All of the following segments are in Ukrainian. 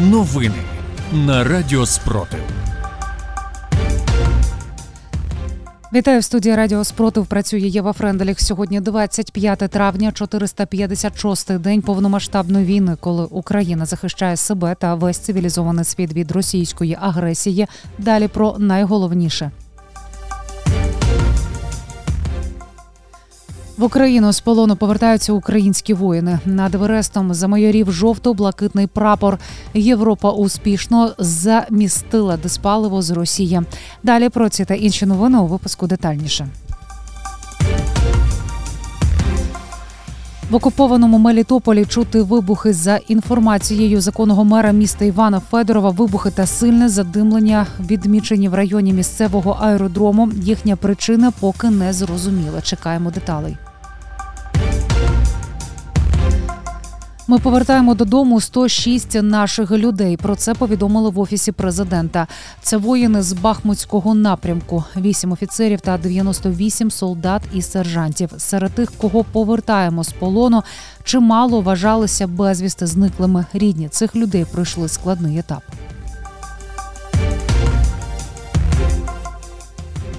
Новини на Радіо Спротив. Вітаю в студії Радіо Спротив. Працює Єва Френделіх. Сьогодні 25 травня, 456-й день повномасштабної війни, коли Україна захищає себе та весь цивілізований світ від російської агресії. Далі про найголовніше. В Україну з полону повертаються українські воїни. Над Еверестом замайорів жовто-блакитний прапор. Європа успішно замістила диспаливо з Росії. Далі про ці та інші новини у випуску детальніше. В окупованому Мелітополі чути вибухи за інформацією законного мера міста Івана Федорова. Вибухи та сильне задимлення відмічені в районі місцевого аеродрому. Їхня причина поки не зрозуміла. Чекаємо деталей. Ми повертаємо додому 106 наших людей. Про це повідомили в офісі президента. Це воїни з Бахмутського напрямку, 8 офіцерів та 98 солдат і сержантів. Серед тих, кого повертаємо з полону, чимало вважалися безвісти зниклими. Рідні цих людей пройшли складний етап.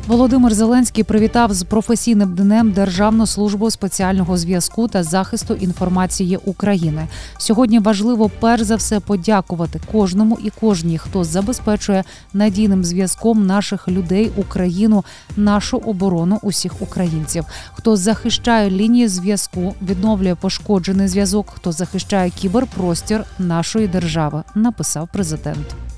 Володимир Зеленський привітав з професійним днем Державну службу спеціального зв'язку та захисту інформації України. Сьогодні важливо перш за все подякувати кожному і кожній, хто забезпечує надійним зв'язком наших людей, Україну, нашу оборону усіх українців, хто захищає лінії зв'язку, відновлює пошкоджений зв'язок, хто захищає кіберпростір нашої держави. Написав президент.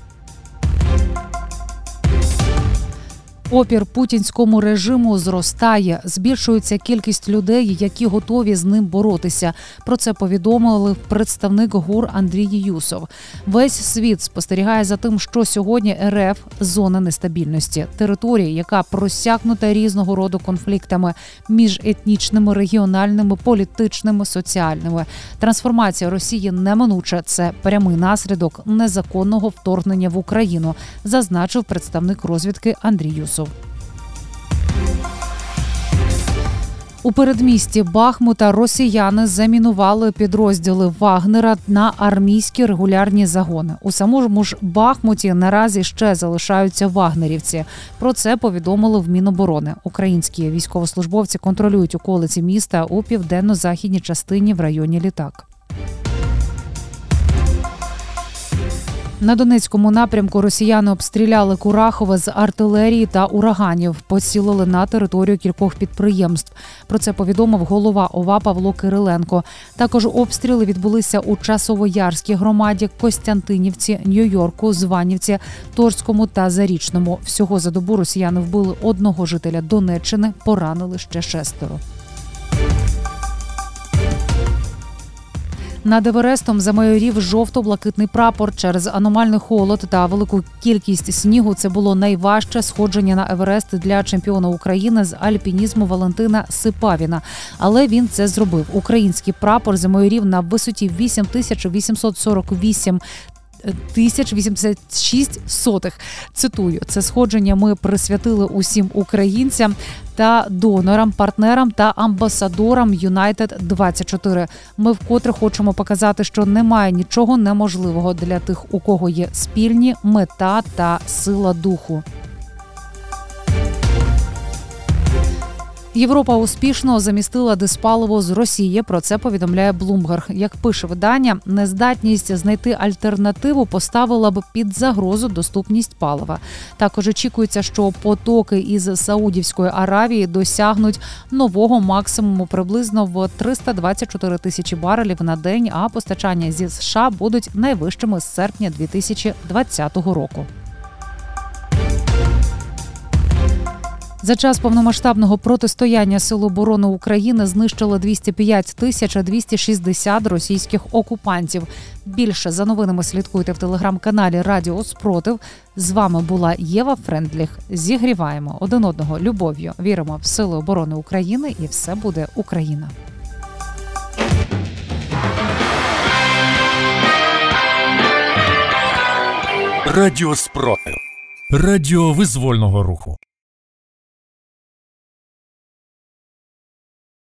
Опір путінському режиму зростає. Збільшується кількість людей, які готові з ним боротися. Про це повідомили представник ГУР Андрій Юсов. Весь світ спостерігає за тим, що сьогодні РФ зона нестабільності, територія, яка просякнута різного роду конфліктами між етнічними, регіональними, політичними, соціальними. Трансформація Росії неминуча. Це прямий наслідок незаконного вторгнення в Україну, зазначив представник розвідки Андрій Юсов. У передмісті Бахмута росіяни замінували підрозділи Вагнера на армійські регулярні загони. У самому ж Бахмуті наразі ще залишаються вагнерівці. Про це повідомили в Міноборони. Українські військовослужбовці контролюють околиці міста у південно-західній частині в районі літак. На Донецькому напрямку росіяни обстріляли Курахове з артилерії та ураганів, поцілили на територію кількох підприємств. Про це повідомив голова ОВА Павло Кириленко. Також обстріли відбулися у Часовоярській громаді, Костянтинівці, Нью-Йорку, Званівці, Торському та Зарічному. Всього за добу росіяни вбили одного жителя Донеччини, поранили ще шестеро. Над Еверестом замайорів жовто-блакитний прапор через аномальний холод та велику кількість снігу. Це було найважче сходження на Еверест для чемпіона України з альпінізму Валентина Сипавіна. Але він це зробив. Український прапор замайорів на висоті 8848 1086 сотих. Цитую, це сходження ми присвятили усім українцям та донорам, партнерам та амбасадорам United 24 Ми вкотре хочемо показати, що немає нічого неможливого для тих, у кого є спільні мета та сила духу. Європа успішно замістила диспаливо з Росії. Про це повідомляє Блумберг. Як пише видання, нездатність знайти альтернативу поставила б під загрозу доступність палива. Також очікується, що потоки із Саудівської Аравії досягнуть нового максимуму приблизно в 324 тисячі барелів на день. А постачання зі США будуть найвищими з серпня 2020 року. За час повномасштабного протистояння Сил оборони України знищили 205 тисяч 260 російських окупантів. Більше за новинами слідкуйте в телеграм-каналі Радіо Спротив. З вами була Єва Френдліх. Зігріваємо один одного любов'ю. Віримо в сили оборони України, і все буде Україна. Радіо Спротив. Радіо визвольного руху.